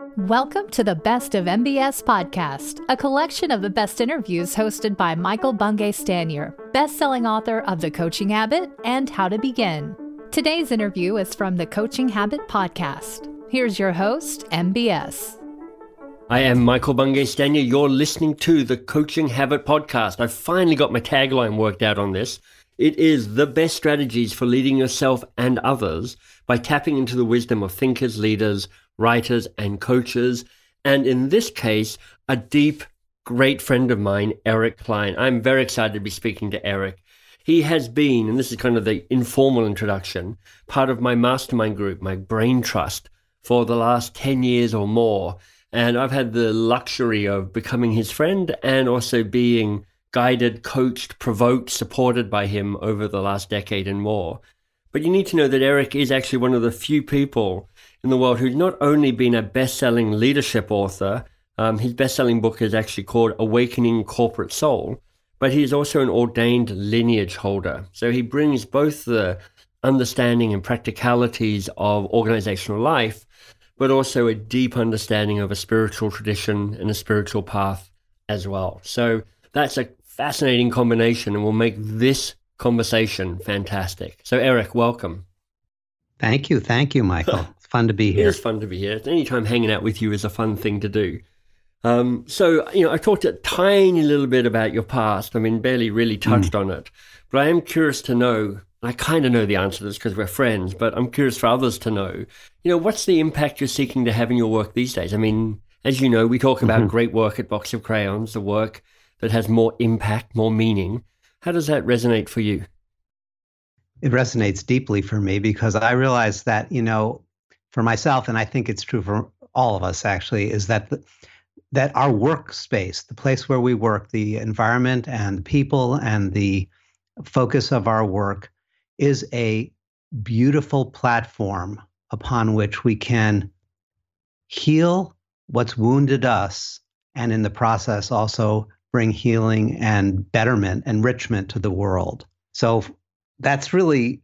Welcome to the Best of MBS podcast, a collection of the best interviews hosted by Michael Bungay Stanier, best-selling author of The Coaching Habit and How to Begin. Today's interview is from the Coaching Habit podcast. Here's your host, MBS. I am Michael Bungay Stanier. You're listening to the Coaching Habit podcast. I finally got my tagline worked out on this. It is the best strategies for leading yourself and others by tapping into the wisdom of thinkers, leaders, writers, and coaches. And in this case, a deep, great friend of mine, Eric Klein. I'm very excited to be speaking to Eric. He has been, and this is kind of the informal introduction, part of my mastermind group, my brain trust, for the last 10 years or more. And I've had the luxury of becoming his friend and also being guided, coached, provoked, supported by him over the last decade and more. But you need to know that Eric is actually one of the few people in the world who's not only been a best selling leadership author, um, his best selling book is actually called Awakening Corporate Soul, but he is also an ordained lineage holder. So he brings both the understanding and practicalities of organizational life, but also a deep understanding of a spiritual tradition and a spiritual path as well. So that's a fascinating combination and will make this conversation fantastic. So, Eric, welcome. Thank you. Thank you, Michael. Fun to be here. It is fun to be here. Anytime hanging out with you is a fun thing to do. Um, so, you know, I talked a tiny little bit about your past. I mean, barely really hmm. touched mm. on it. But I am curious to know, I kind of know the answer to this because we're friends, but I'm curious for others to know, you know, what's the impact you're seeking to have in your work these days? I mean, as you know, we talk about mm-hmm. great work at Box of Crayons, the work that has more impact, more meaning. How does that resonate for you? It resonates deeply for me because I realize that, you know, for myself, and I think it's true for all of us actually, is that the, that our workspace, the place where we work, the environment and the people and the focus of our work is a beautiful platform upon which we can heal what's wounded us and in the process also bring healing and betterment, enrichment to the world. So that's really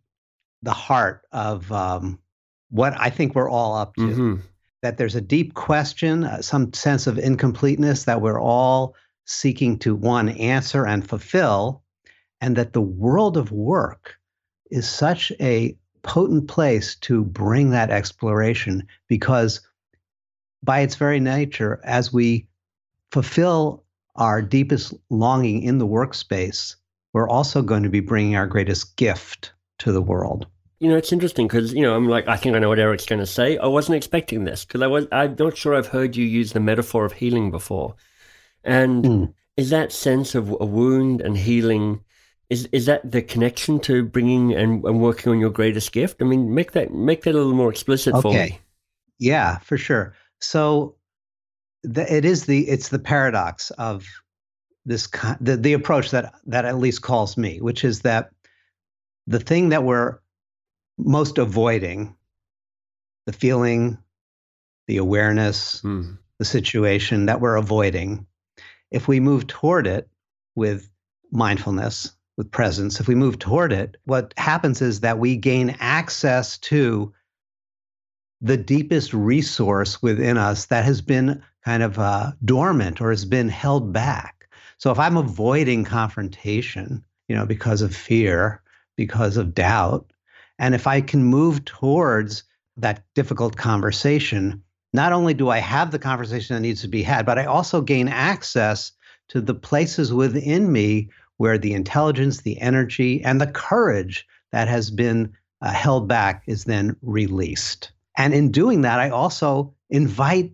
the heart of um, what I think we're all up to. Mm-hmm. That there's a deep question, uh, some sense of incompleteness that we're all seeking to one answer and fulfill, and that the world of work is such a potent place to bring that exploration because by its very nature, as we fulfill our deepest longing in the workspace, we're also going to be bringing our greatest gift to the world. You know, it's interesting because you know I'm like I think I know what Eric's going to say. I wasn't expecting this because I was I'm not sure I've heard you use the metaphor of healing before, and mm. is that sense of a wound and healing? Is is that the connection to bringing and, and working on your greatest gift? I mean, make that make that a little more explicit okay. for me. Yeah, for sure. So the, it is the it's the paradox of this the, the approach that that at least calls me, which is that the thing that we're most avoiding, the feeling, the awareness, mm. the situation that we're avoiding, if we move toward it with mindfulness, with presence, if we move toward it, what happens is that we gain access to the deepest resource within us that has been kind of uh, dormant or has been held back. So if I'm avoiding confrontation, you know, because of fear, because of doubt, and if I can move towards that difficult conversation, not only do I have the conversation that needs to be had, but I also gain access to the places within me where the intelligence, the energy, and the courage that has been uh, held back is then released. And in doing that, I also invite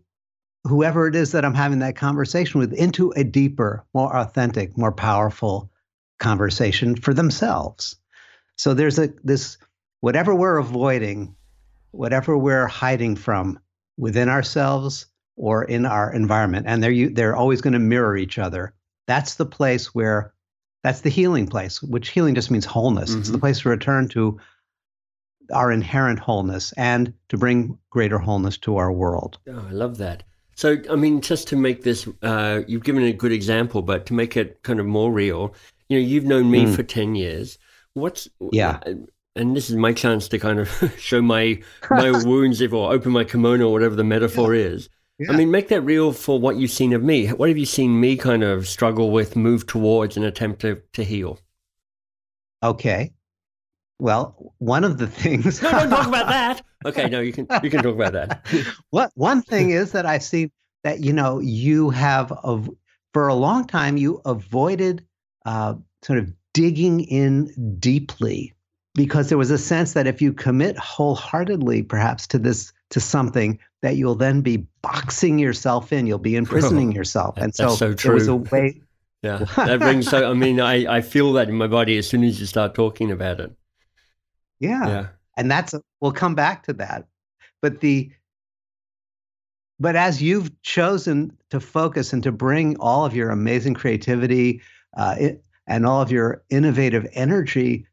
whoever it is that I'm having that conversation with into a deeper, more authentic, more powerful conversation for themselves. So there's a this whatever we're avoiding, whatever we're hiding from within ourselves or in our environment, and they're they're always going to mirror each other. That's the place where that's the healing place, which healing just means wholeness. Mm-hmm. It's the mm-hmm. place to return to our inherent wholeness and to bring greater wholeness to our world. Oh, I love that. So, I mean, just to make this, uh, you've given a good example, but to make it kind of more real, you know, you've known me mm. for 10 years. What's, yeah. And this is my chance to kind of show my my wounds if or open my kimono or whatever the metaphor yeah. is. Yeah. I mean, make that real for what you've seen of me. What have you seen me kind of struggle with, move towards, and attempt to, to heal? Okay. Well, one of the things. no, don't talk about that. Okay, no, you can you can talk about that. what one thing is that I've seen that you know you have of for a long time you avoided uh, sort of digging in deeply because there was a sense that if you commit wholeheartedly perhaps to this to something that you'll then be boxing yourself in. You'll be imprisoning oh, yourself. And so, so there was a way yeah that brings so i mean I, I feel that in my body as soon as you start talking about it. Yeah, yeah. and that's we'll come back to that. But the but as you've chosen to focus and to bring all of your amazing creativity uh, it, and all of your innovative energy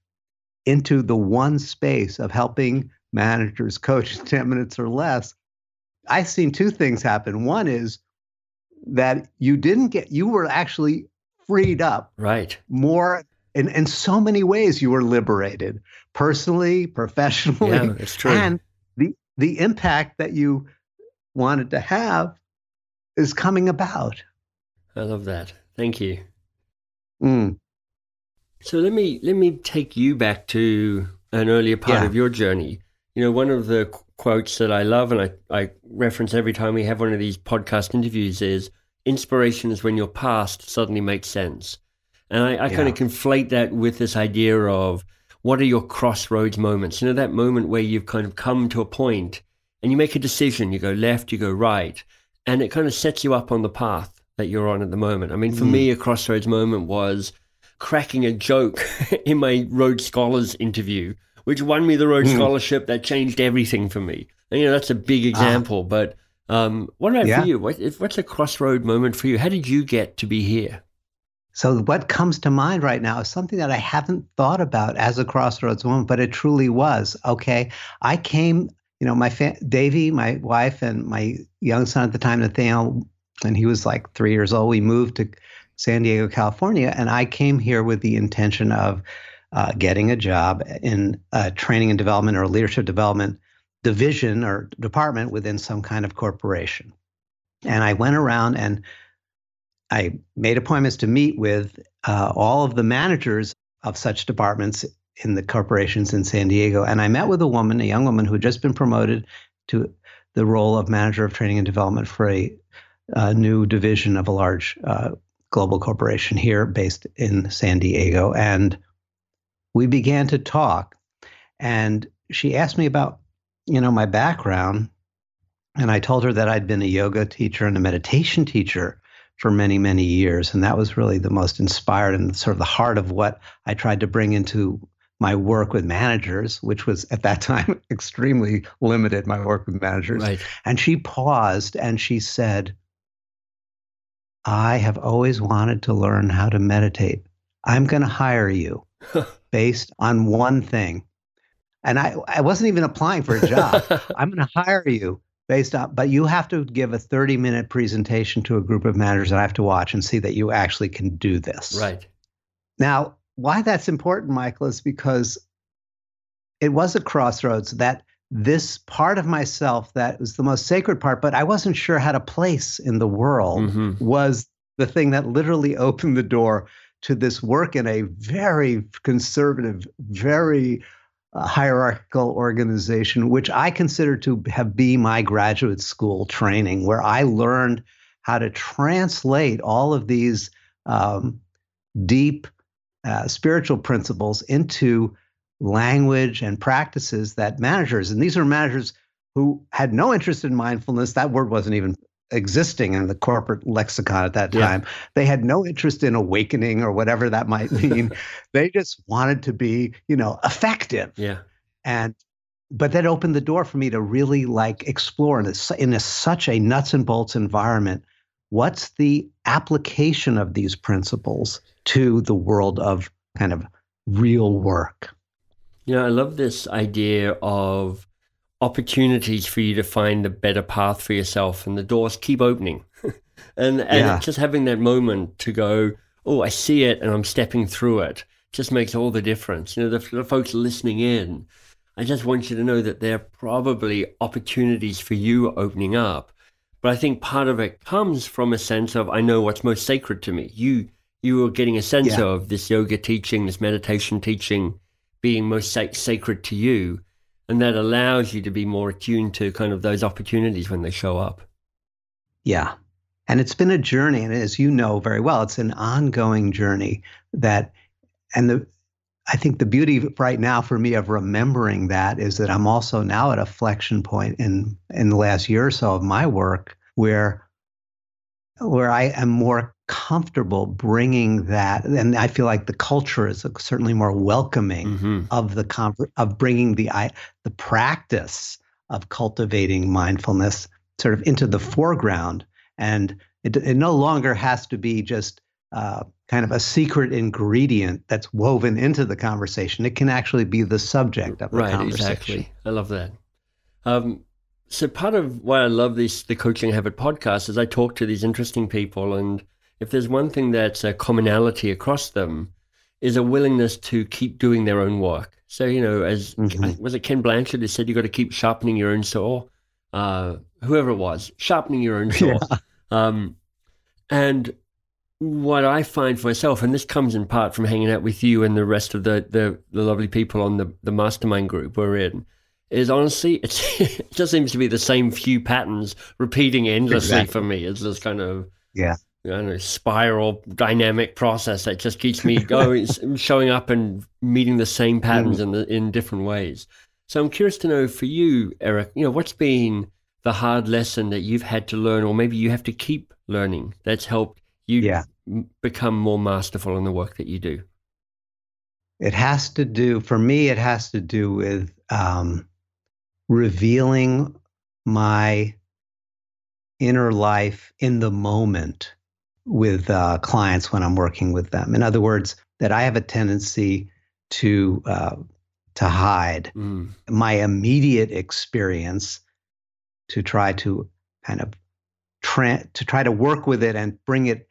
into the one space of helping managers coach in 10 minutes or less, I've seen two things happen. One is that you didn't get, you were actually freed up. Right. More in, in so many ways you were liberated personally, professionally. Yeah, it's true. And the the impact that you wanted to have is coming about. I love that. Thank you. Mm. So let me let me take you back to an earlier part yeah. of your journey. You know, one of the quotes that I love and I, I reference every time we have one of these podcast interviews is inspiration is when your past suddenly makes sense. And I, I yeah. kind of conflate that with this idea of what are your crossroads moments? You know, that moment where you've kind of come to a point and you make a decision, you go left, you go right, and it kind of sets you up on the path that you're on at the moment. I mean, for mm. me, a crossroads moment was cracking a joke in my Rhodes Scholars interview, which won me the Rhodes mm. Scholarship that changed everything for me. And, you know, that's a big ah. example. But um, what about yeah. for you? What, what's a crossroad moment for you? How did you get to be here? So, what comes to mind right now is something that I haven't thought about as a crossroads moment, but it truly was. Okay. I came, you know, my fa- Davy, my wife, and my young son at the time, Nathaniel, and he was like three years old. We moved to San Diego, California, and I came here with the intention of uh, getting a job in a training and development or leadership development division or department within some kind of corporation. And I went around and I made appointments to meet with uh, all of the managers of such departments in the corporations in San Diego. And I met with a woman, a young woman who had just been promoted to the role of manager of training and development for a, a new division of a large uh, global corporation here based in San Diego. And we began to talk. And she asked me about, you know, my background. And I told her that I'd been a yoga teacher and a meditation teacher for many, many years. And that was really the most inspired and sort of the heart of what I tried to bring into my work with managers, which was at that time extremely limited, my work with managers. Right. And she paused and she said, I have always wanted to learn how to meditate. I'm going to hire you based on one thing. And I, I wasn't even applying for a job. I'm going to hire you based on, but you have to give a 30 minute presentation to a group of managers that I have to watch and see that you actually can do this. Right. Now, why that's important, Michael, is because it was a crossroads that this part of myself that was the most sacred part, but I wasn't sure had a place in the world mm-hmm. was the thing that literally opened the door to this work in a very conservative, very uh, hierarchical organization, which I consider to have been my graduate school training, where I learned how to translate all of these um, deep uh, spiritual principles into language and practices that managers, and these are managers who had no interest in mindfulness, that word wasn't even existing in the corporate lexicon at that time. Yeah. They had no interest in awakening or whatever that might mean. they just wanted to be, you know, effective. Yeah. And but that opened the door for me to really like explore in, a, in a, such a nuts and bolts environment. What's the application of these principles to the world of kind of real work? You know, I love this idea of opportunities for you to find a better path for yourself, and the doors keep opening. and and yeah. just having that moment to go, oh, I see it, and I'm stepping through it, just makes all the difference. You know, the, the folks listening in, I just want you to know that there are probably opportunities for you opening up. But I think part of it comes from a sense of I know what's most sacred to me. You you are getting a sense yeah. of this yoga teaching, this meditation teaching being most sac- sacred to you, and that allows you to be more attuned to kind of those opportunities when they show up. Yeah. And it's been a journey. And as you know very well, it's an ongoing journey that, and the, I think the beauty right now for me of remembering that is that I'm also now at a flexion point in in the last year or so of my work where where I am more comfortable bringing that, and I feel like the culture is certainly more welcoming mm-hmm. of the of bringing the the practice of cultivating mindfulness sort of into the foreground, and it, it no longer has to be just uh, kind of a secret ingredient that's woven into the conversation. It can actually be the subject of the right, conversation. Exactly. I love that. Um, so part of why I love this the Coaching Habit podcast is I talk to these interesting people, and if there's one thing that's a commonality across them, is a willingness to keep doing their own work. So you know, as mm-hmm. was it Ken Blanchard who said you got to keep sharpening your own saw, uh, whoever it was, sharpening your own saw. Yeah. Um, and what I find for myself, and this comes in part from hanging out with you and the rest of the the, the lovely people on the the mastermind group we're in, is honestly it just seems to be the same few patterns repeating endlessly exactly. for me. It's this kind of yeah. I don't know, spiral dynamic process that just keeps me going, showing up and meeting the same patterns mm. in the, in different ways. So I'm curious to know for you, Eric, you know, what's been the hard lesson that you've had to learn, or maybe you have to keep learning that's helped you yeah. become more masterful in the work that you do? It has to do, for me, it has to do with um, revealing my inner life in the moment with uh, clients when I'm working with them. In other words, that I have a tendency to uh, to hide mm. my immediate experience to try to kind of tra- to try to work with it and bring it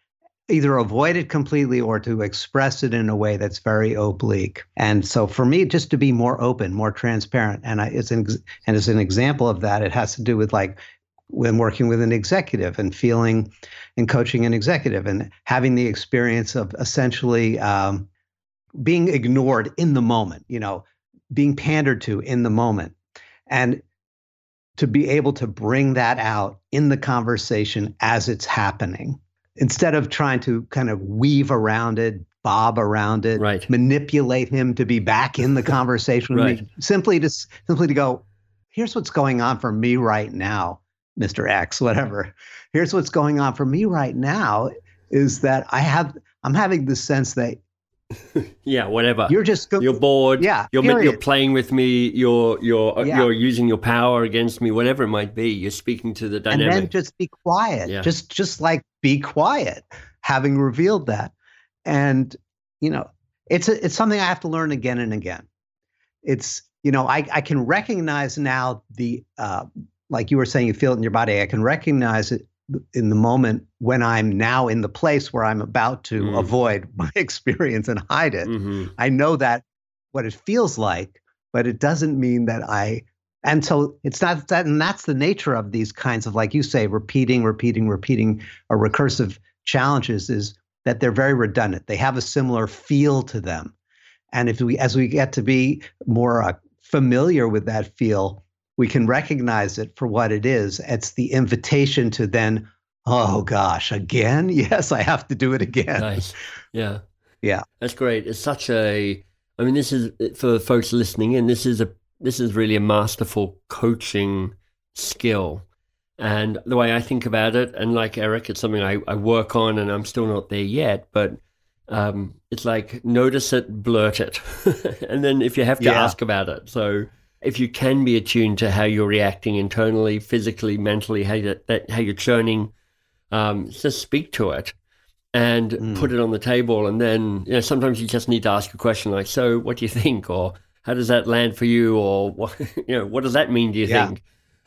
either avoid it completely or to express it in a way that's very oblique. And so for me, just to be more open, more transparent, and I, it's an and as an example of that, it has to do with like when working with an executive and feeling and coaching an executive and having the experience of essentially um, being ignored in the moment, you know, being pandered to in the moment. And to be able to bring that out in the conversation as it's happening instead of trying to kind of weave around it, bob around it, right. manipulate him to be back in the conversation with right. me, simply to simply to go, here's what's going on for me right now, Mr. X, whatever. Here's what's going on for me right now is that I have I'm having the sense that yeah, whatever. You're just go- you're bored. Yeah, you're you're playing with me. You're you're uh, yeah. you're using your power against me. Whatever it might be, you're speaking to the dynamic. And then just be quiet. Yeah. Just just like be quiet. Having revealed that, and you know, it's a, it's something I have to learn again and again. It's you know, I I can recognize now the uh, like you were saying, you feel it in your body. I can recognize it in the moment when I'm now in the place where I'm about to mm. avoid my experience and hide it. Mm-hmm. I know that what it feels like, but it doesn't mean that I. And so it's not that, and that's the nature of these kinds of, like you say, repeating, repeating, repeating, or recursive challenges is that they're very redundant. They have a similar feel to them. And if we, as we get to be more uh, familiar with that feel, we can recognize it for what it is. It's the invitation to then, oh gosh, again? Yes, I have to do it again. Nice. Yeah. Yeah. That's great. It's such a, I mean, this is for folks listening in, this is a, this is really a masterful coaching skill. And the way I think about it, and like Eric, it's something I, I work on and I'm still not there yet, but um, it's like notice it, blurt it. and then if you have to yeah. ask about it. So if you can be attuned to how you're reacting internally, physically, mentally, how, you, that, how you're churning, um, just speak to it and mm. put it on the table. And then, you know, sometimes you just need to ask a question like, so what do you think? Or how does that land for you? Or what, you know, what does that mean, do you yeah. think?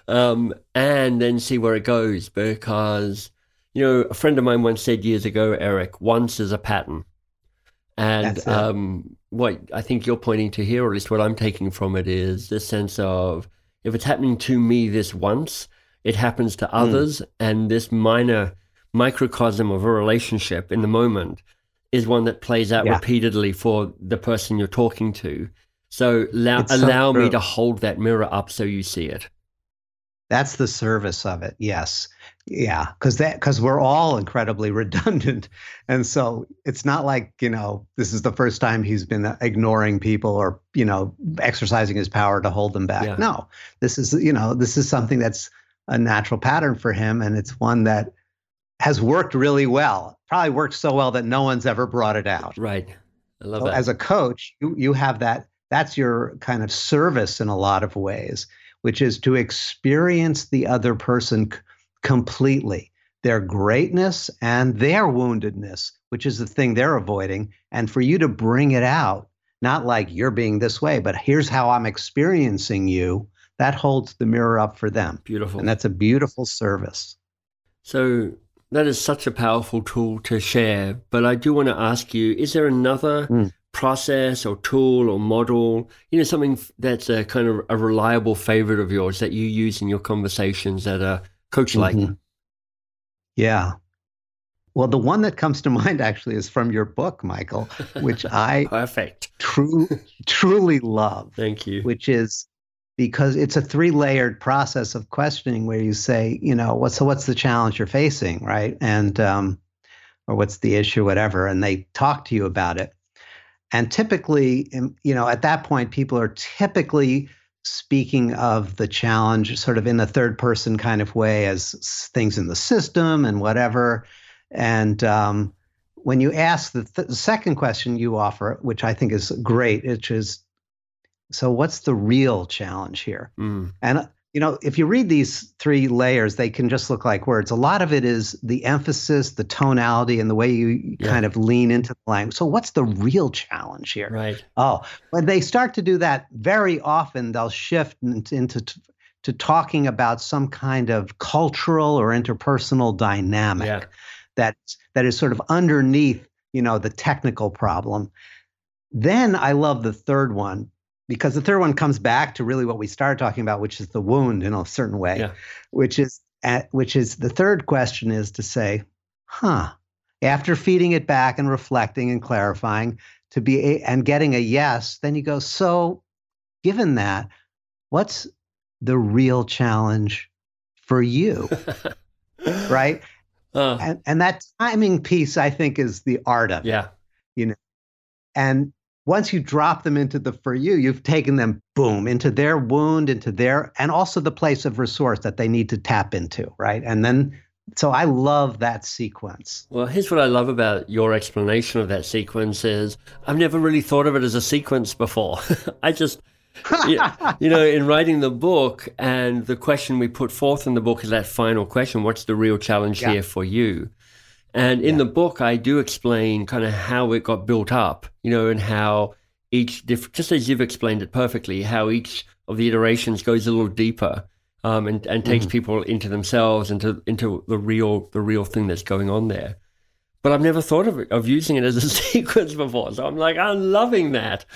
Um, and then see where it goes because, you know, a friend of mine once said years ago, Eric, once is a pattern. And um, what I think you're pointing to here, or at least what I'm taking from it, is the sense of if it's happening to me this once, it happens to others, mm. and this minor microcosm of a relationship in the moment is one that plays out yeah. repeatedly for the person you're talking to. So allow, allow me to hold that mirror up so you see it. That's the service of it. Yes. Yeah, because that because we're all incredibly redundant, and so it's not like you know this is the first time he's been uh, ignoring people or you know exercising his power to hold them back. Yeah. No, this is you know this is something that's a natural pattern for him, and it's one that has worked really well. Probably worked so well that no one's ever brought it out. Right. I love so that. As a coach, you you have that. That's your kind of service in a lot of ways which is to experience the other person c- completely, their greatness and their woundedness, which is the thing they're avoiding, and for you to bring it out, not like you're being this way, but here's how I'm experiencing you. That holds the mirror up for them. Beautiful. And that's a beautiful service. So that is such a powerful tool to share. But I do want to ask you is there another mm process or tool or model, you know, something that's a kind of a reliable favorite of yours that you use in your conversations that are coach like? Mm-hmm. Yeah. Well, the one that comes to mind actually is from your book, Michael, which I perfect true, truly love. Thank you. Which is because it's a three-layered process of questioning where you say, you know, what's so what's the challenge you're facing, right? And um, or what's the issue, whatever, and they talk to you about it. And typically, you know, at that point, people are typically speaking of the challenge sort of in a third person kind of way as things in the system and whatever. And um, when you ask the, th- the second question you offer, which I think is great, which is, so what's the real challenge here? Mm. And you know, if you read these three layers, they can just look like words. A lot of it is the emphasis, the tonality, and the way you yeah. kind of lean into the language. So, what's the real challenge here? Right. Oh, when they start to do that, very often they'll shift into, to talking about some kind of cultural or interpersonal dynamic yeah. that that is sort of underneath, you know, the technical problem. Then I love the third one because the third one comes back to really what we started talking about, which is the wound in a certain way, yeah. which is at, which is the third question is to say, huh, after feeding it back and reflecting and clarifying to be a, and getting a yes, then you go, so given that, what's the real challenge for you? right? Uh, and, and that timing piece, I think, is the art of yeah. it. You know, and once you drop them into the for you, you've taken them, boom, into their wound, into their, and also the place of resource that they need to tap into, right? And then, so I love that sequence. Well, here's what I love about your explanation of that sequence is I've never really thought of it as a sequence before. I just, you know, in writing the book and the question we put forth in the book is that final question, what's the real challenge yeah. here for you? And in yeah. the book, I do explain kind of how it got built up, you know, and how each different, just as you've explained it perfectly, how each of the iterations goes a little deeper um, and, and takes mm people into themselves, into into the real the real thing that's going on there. But I've never thought of it, of using it as a sequence before, so I'm like, I'm loving that.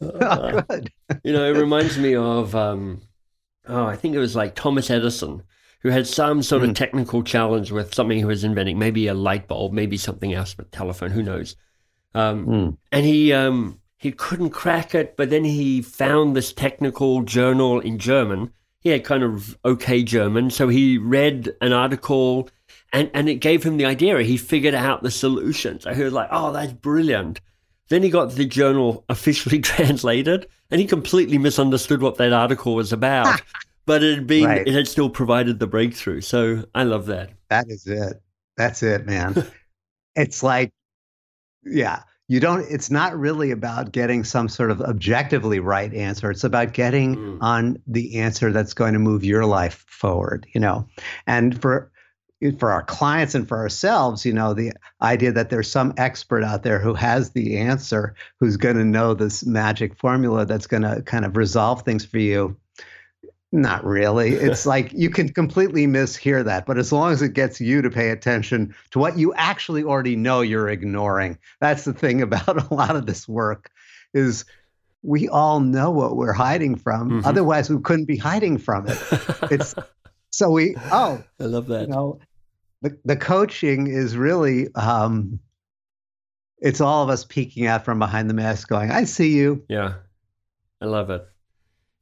Uh, oh, you know, it reminds me of, um, oh, I think it was like Thomas Edison who had some sort mm. of technical challenge with something he was inventing, maybe a light bulb, maybe something else, but telephone, who knows? Um, mm. And he um, he couldn't crack it, but then he found this technical journal in German. He had kind of okay German, so he read an article, and and it gave him the idea. He figured out the solution. So he was like, "Oh, that's brilliant." Then he got the journal officially translated, and he completely misunderstood what that article was about. but it had been right. it had still provided the breakthrough. So I love that. That is it. That's it, man. it's like, yeah, you don't. It's not really about getting some sort of objectively right answer. It's about getting mm. on the answer that's going to move your life forward. You know, and for for our clients and for ourselves, you know, the idea that there's some expert out there who has the answer, who's going to know this magic formula that's going to kind of resolve things for you not really. It's like you can completely mishear that, but as long as it gets you to pay attention to what you actually already know you're ignoring. That's the thing about a lot of this work is we all know what we're hiding from. Mm-hmm. Otherwise, we couldn't be hiding from it. It's so we oh I love that. You know, the the coaching is really um, it's all of us peeking out from behind the mask, going, "I see you." Yeah, I love it.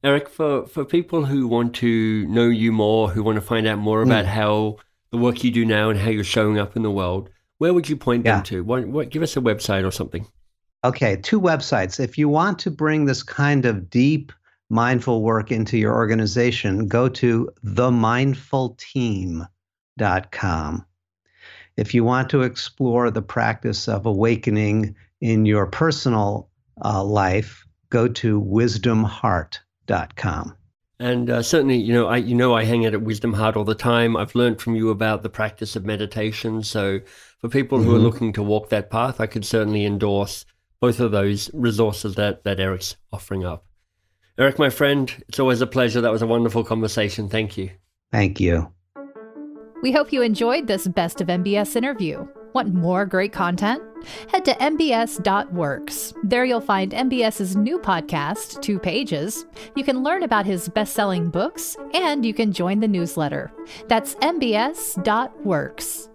Eric, for, for people who want to know you more, who want to find out more about mm. how the work you do now and how you're showing up in the world, where would you point yeah. them to? What, what, give us a website or something. Okay, two websites. If you want to bring this kind of deep mindful work into your organization, go to themindfulteam.com. If you want to explore the practice of awakening in your personal uh, life, go to wisdomheart.com. And uh, certainly, you know, I you know I hang out at Wisdom Heart all the time. I've learned from you about the practice of meditation. So, for people mm-hmm. who are mm-hmm. looking to walk that path, I could certainly endorse both of those resources that that Eric's offering up. Eric, my friend, it's always a pleasure. That was a wonderful conversation. Thank you. Thank you. We hope you enjoyed this Best of MBS interview. Want more great content? Head to mbs.works. There you'll find MBS's new podcast, Two Pages. You can learn about his best selling books, and you can join the newsletter. That's mbs.works.